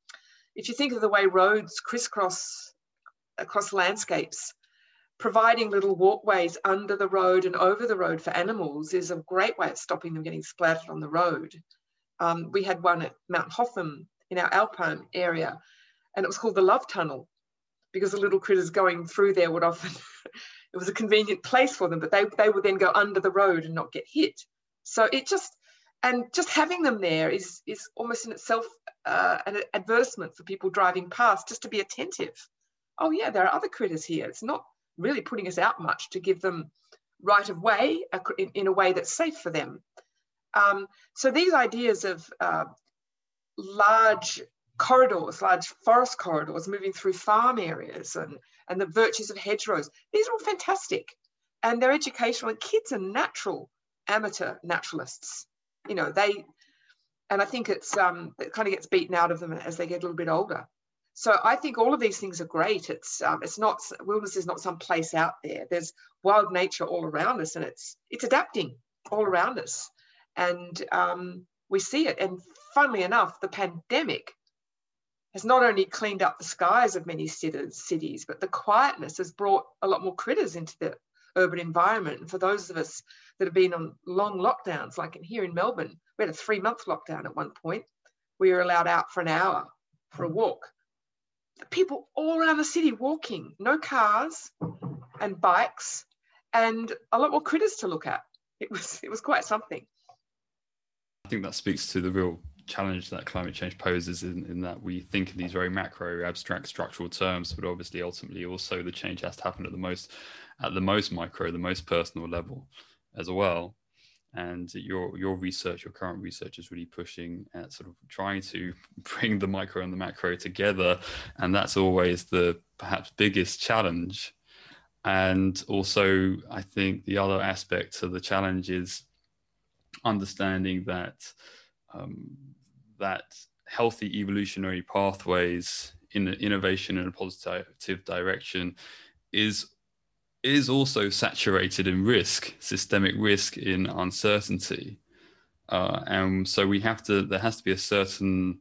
if you think of the way roads crisscross across landscapes, providing little walkways under the road and over the road for animals is a great way of stopping them getting splattered on the road. Um, we had one at Mount Hotham in our Alpine area, and it was called the Love Tunnel because the little critters going through there would often, it was a convenient place for them, but they, they would then go under the road and not get hit. So it just, and just having them there is, is almost in itself uh, an advertisement for people driving past just to be attentive. Oh yeah, there are other critters here. It's not really putting us out much to give them right of way in, in a way that's safe for them. Um, so these ideas of uh, large corridors, large forest corridors moving through farm areas and, and the virtues of hedgerows, these are all fantastic. And they're educational and kids are natural amateur naturalists. You know, they, and I think it's, um, it kind of gets beaten out of them as they get a little bit older. So I think all of these things are great. It's um, it's not wilderness is not some place out there. There's wild nature all around us, and it's it's adapting all around us. And um, we see it. And funnily enough, the pandemic has not only cleaned up the skies of many cities, but the quietness has brought a lot more critters into the urban environment. And for those of us that have been on long lockdowns, like in here in Melbourne, we had a three month lockdown at one point. We were allowed out for an hour for a walk. People all around the city walking, no cars and bikes, and a lot more critters to look at. It was it was quite something. I think that speaks to the real challenge that climate change poses in, in that we think in these very macro abstract structural terms but obviously ultimately also the change has to happen at the most at the most micro the most personal level as well. And your your research your current research is really pushing at sort of trying to bring the micro and the macro together. And that's always the perhaps biggest challenge. And also i think the other aspect of the challenge is understanding that um, that healthy evolutionary pathways in innovation in a positive direction is is also saturated in risk, systemic risk in uncertainty. Uh, and so we have to, there has to be a certain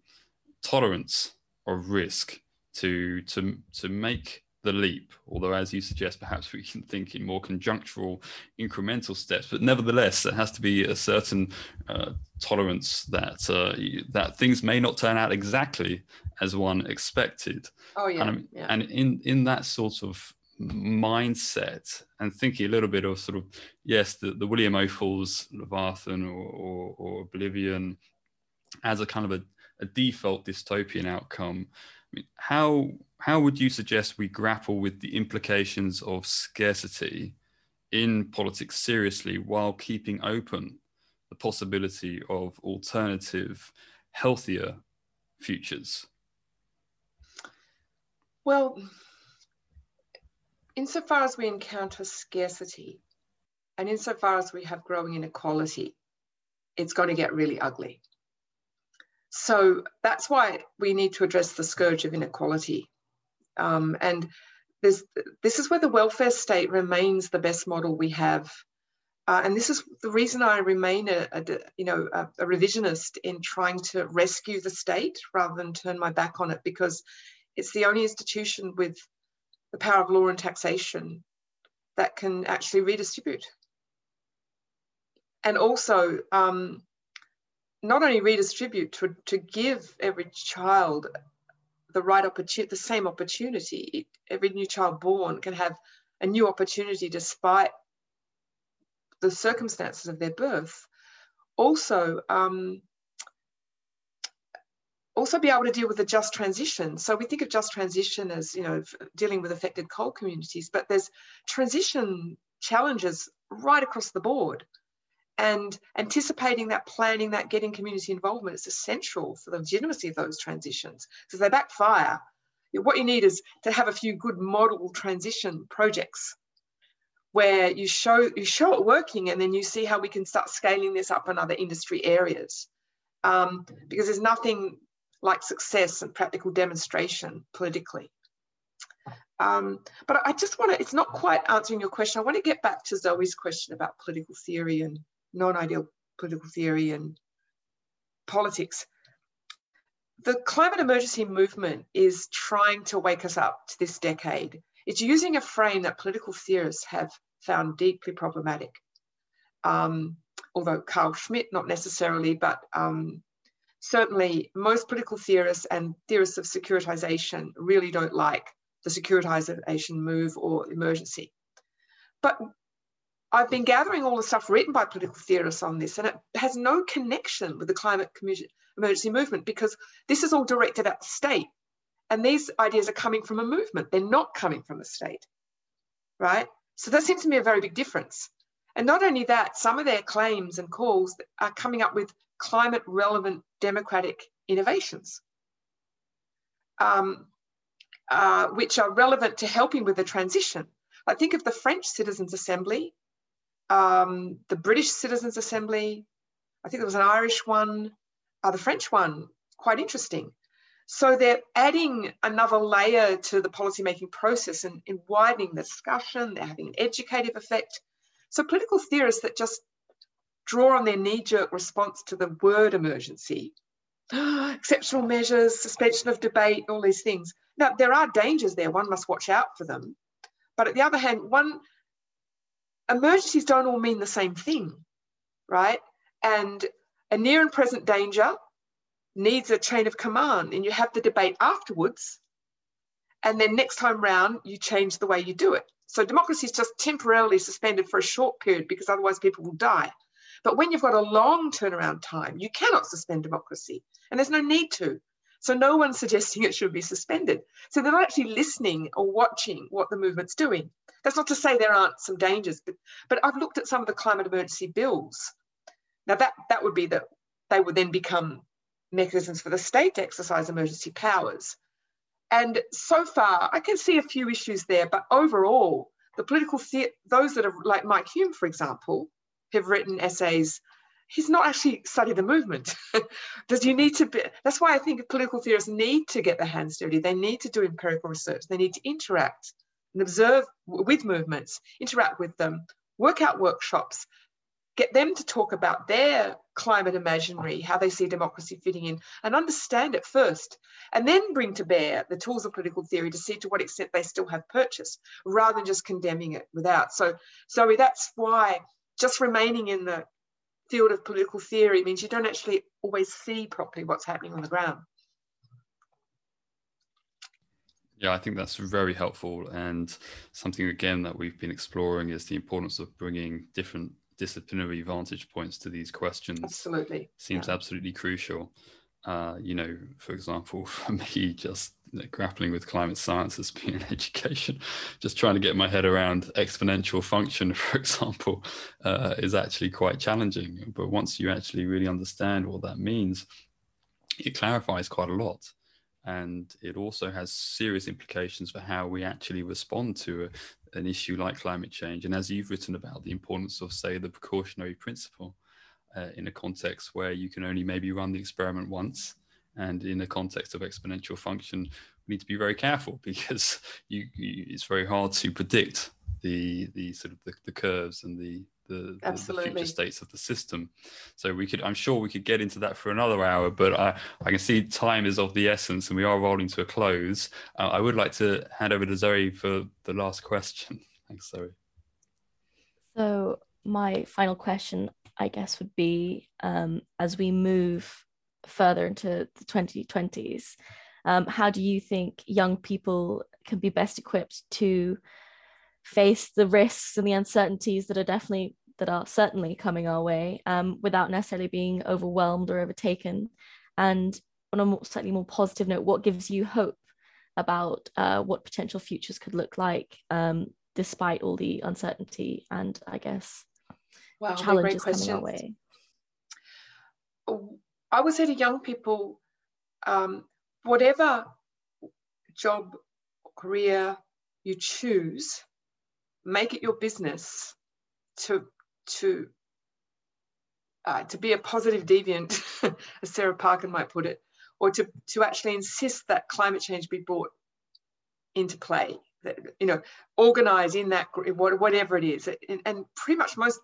tolerance of risk to, to, to make the leap. Although, as you suggest, perhaps we can think in more conjunctural, incremental steps. But nevertheless, there has to be a certain uh, tolerance that uh, that things may not turn out exactly as one expected. Oh yeah. And, yeah. and in in that sort of mindset and thinking a little bit of sort of yes the, the William Ophuls leviathan or, or, or, oblivion as a kind of a, a default dystopian outcome how how would you suggest we grapple with the implications of scarcity in politics seriously while keeping open the possibility of alternative healthier futures well insofar as we encounter scarcity and insofar as we have growing inequality, it's going to get really ugly. So that's why we need to address the scourge of inequality. Um, and this is where the welfare state remains the best model we have. Uh, and this is the reason I remain a, a you know a, a revisionist in trying to rescue the state rather than turn my back on it because it's the only institution with the power of law and taxation that can actually redistribute. And also, um, not only redistribute, to, to give every child the right opportunity, the same opportunity. Every new child born can have a new opportunity despite the circumstances of their birth. Also, um, also be able to deal with the just transition. So we think of just transition as, you know, dealing with affected coal communities, but there's transition challenges right across the board. And anticipating that, planning that, getting community involvement is essential for the legitimacy of those transitions. Because they backfire, what you need is to have a few good model transition projects where you show you show it working and then you see how we can start scaling this up in other industry areas. Um, because there's nothing like success and practical demonstration politically. Um, but I just want to, it's not quite answering your question. I want to get back to Zoe's question about political theory and non ideal political theory and politics. The climate emergency movement is trying to wake us up to this decade. It's using a frame that political theorists have found deeply problematic. Um, although Carl Schmitt, not necessarily, but um, certainly most political theorists and theorists of securitization really don't like the securitization move or emergency. But I've been gathering all the stuff written by political theorists on this, and it has no connection with the climate emergency movement because this is all directed at the state. And these ideas are coming from a movement, they're not coming from the state, right? So that seems to me a very big difference. And not only that, some of their claims and calls are coming up with climate relevant democratic innovations, um, uh, which are relevant to helping with the transition. I think of the French Citizens Assembly, um, the British Citizens Assembly, I think there was an Irish one, uh, the French one, quite interesting. So they're adding another layer to the policymaking process and, and widening the discussion. They're having an educative effect. So political theorists that just draw on their knee-jerk response to the word emergency. Exceptional measures, suspension of debate, all these things. Now, there are dangers there. One must watch out for them. But at the other hand, one emergencies don't all mean the same thing, right? And a near and present danger needs a chain of command, and you have the debate afterwards. And then next time round, you change the way you do it. So democracy is just temporarily suspended for a short period because otherwise people will die. But when you've got a long turnaround time, you cannot suspend democracy, and there's no need to. So no one's suggesting it should be suspended. So they're not actually listening or watching what the movement's doing. That's not to say there aren't some dangers, but, but I've looked at some of the climate emergency bills. Now that, that would be that they would then become mechanisms for the state to exercise emergency powers. And so far, I can see a few issues there, but overall, the political those that are like Mike Hulme, for example, have written essays. He's not actually studied the movement. Does you need to be? That's why I think political theorists need to get their hands dirty. They need to do empirical research. They need to interact and observe with movements, interact with them, work out workshops, get them to talk about their climate imaginary, how they see democracy fitting in, and understand it first, and then bring to bear the tools of political theory to see to what extent they still have purchase, rather than just condemning it without. So, Zoe, that's why just remaining in the field of political theory means you don't actually always see properly what's happening on the ground. Yeah, I think that's very helpful. And something, again, that we've been exploring is the importance of bringing different disciplinary vantage points to these questions. Absolutely. Seems yeah. absolutely crucial. Uh, you know, for example, for me, just you know, grappling with climate science as being an education. Just trying to get my head around exponential function, for example, uh, is actually quite challenging. But once you actually really understand what that means, it clarifies quite a lot and it also has serious implications for how we actually respond to a, an issue like climate change. And as you've written about the importance of, say, the precautionary principle uh, in a context where you can only maybe run the experiment once, and in a context of exponential function, we need to be very careful because you, you, it's very hard to predict the the sort of the, the curves and the the, the, future states of the system. So we could, I'm sure we could get into that for another hour, but I, I can see time is of the essence and we are rolling to a close. Uh, I would like to hand over to Zoe for the last question. Thanks, Zoe. So my final question, I guess, would be um, as we move further into the 2020s, um, how do you think young people can be best equipped to face the risks and the uncertainties that are definitely that are certainly coming our way um, without necessarily being overwhelmed or overtaken? And on a more, slightly more positive note what gives you hope about uh, what potential futures could look like um, despite all the uncertainty and i guess wow, challenges coming our way i would say to young people um, whatever job career you choose make it your business to to uh, to be a positive deviant, as Sara Parkin might put it, or to to actually insist that climate change be brought into play. That, you know, organize in that whatever it is, and, and pretty much most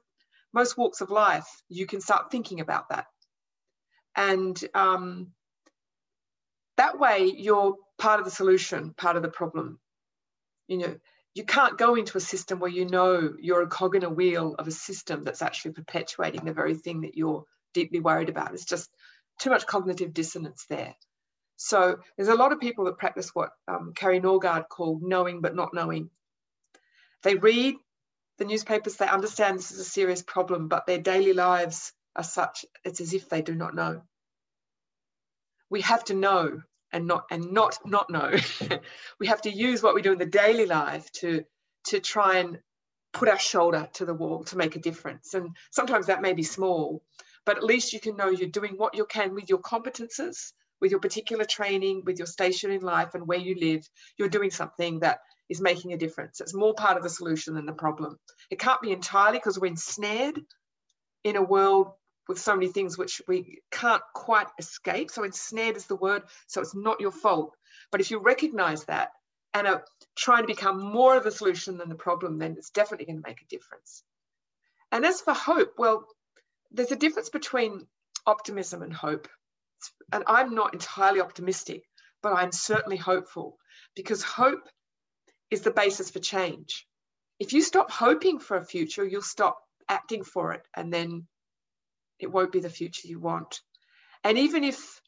most walks of life, you can start thinking about that, and um, that way you're part of the solution, part of the problem. You know, you can't go into a system where you know you're a cog in a wheel of a system that's actually perpetuating the very thing that you're deeply worried about. It's just too much cognitive dissonance there. So there's a lot of people that practice what um, Kari Norgaard called knowing but not knowing. They read the newspapers, they understand this is a serious problem, but their daily lives are such, it's as if they do not know. We have to know and not and not not know. We have to use what we do in the daily life to to try and put our shoulder to the wall to make a difference. And sometimes that may be small but at least you can know you're doing what you can with your competences with your particular training with your station in life and where you live. You're doing something that is making a difference it's more part of the solution than the problem it can't be entirely because we're ensnared in a world with so many things which we can't quite escape. So ensnared is the word. So it's not your fault. But if you recognize that and are trying to become more of the solution than the problem, then it's definitely going to make a difference. And as for hope, well, there's a difference between optimism and hope. And I'm not entirely optimistic, but I'm certainly hopeful because hope is the basis for change. If you stop hoping for a future, you'll stop acting for it, and then it won't be the future you want. And even if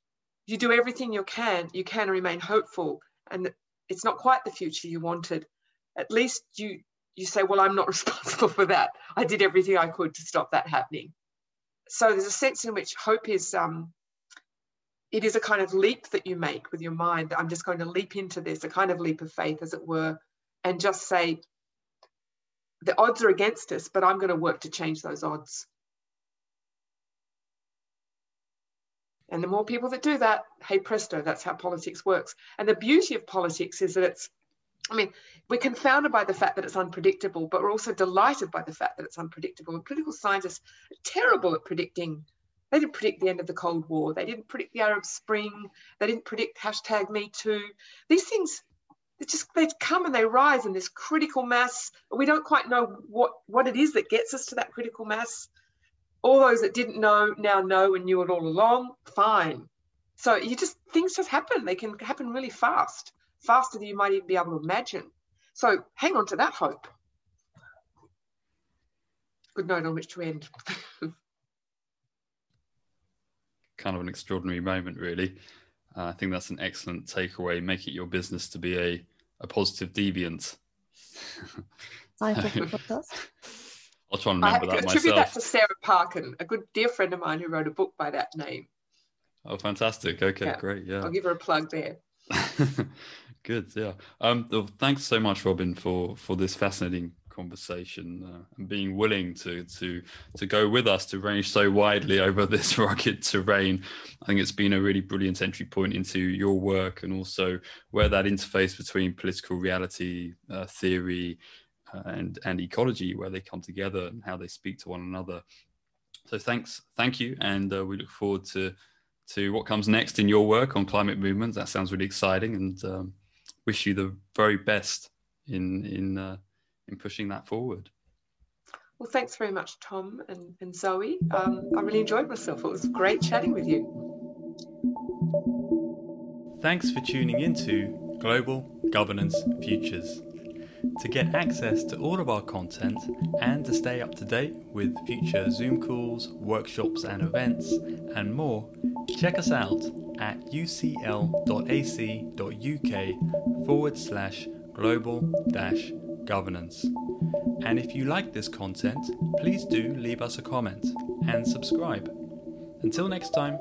you do everything you can, you can remain hopeful, and it's not quite the future you wanted. At least you you say, well, I'm not responsible for that. I did everything I could to stop that happening. So there's a sense in which hope is um, it is a kind of leap that you make with your mind. I'm just going to leap into this, a kind of leap of faith, as it were, and just say, the odds are against us, but I'm going to work to change those odds. And the more people that do that, hey presto, that's how politics works. And the beauty of politics is that it's, I mean, we're confounded by the fact that it's unpredictable, but we're also delighted by the fact that it's unpredictable. And political scientists are terrible at predicting. They didn't predict the end of the Cold War. They didn't predict the Arab Spring. They didn't predict hashtag Me Too. These things, they just they come and they rise in this critical mass. We don't quite know what what it is that gets us to that critical mass all those that didn't know now know and knew it all along, fine. So you just things just happen. They can happen really fast, faster than you might even be able to imagine. So hang on to that hope. Good note on which to end. kind of an extraordinary moment, really. Uh, I think that's an excellent takeaway. Make it your business to be a, a positive deviant. Scientific podcast. I'll try and remember I that attribute myself. that to Sara Parkin, a good dear friend of mine who wrote a book by that name. Oh, fantastic. Okay, Yeah. great. Yeah. I'll give her a plug there. Good. Yeah. Um, well, thanks so much, Robin, for for this fascinating conversation uh, and being willing to to to go with us to range so widely over this rugged terrain. I think it's been a really brilliant entry point into your work and also where that interface between political reality, uh, theory, uh, and and ecology, where they come together and how they speak to one another. So thanks, thank you, and uh, we look forward to to what comes next in your work on climate movements. That sounds really exciting, and um, wish you the very best in in uh, in pushing that forward. Well, thanks very much, Tom and, and Zoe. Um, I really enjoyed myself. It was great chatting with you. Thanks for tuning into Global Governance Futures. To get access to all of our content and to stay up to date with future Zoom calls, workshops, and events, and more, check us out at ucl.ac.uk forward slash global dash governance. And if you like this content, please do leave us a comment and subscribe. Until next time.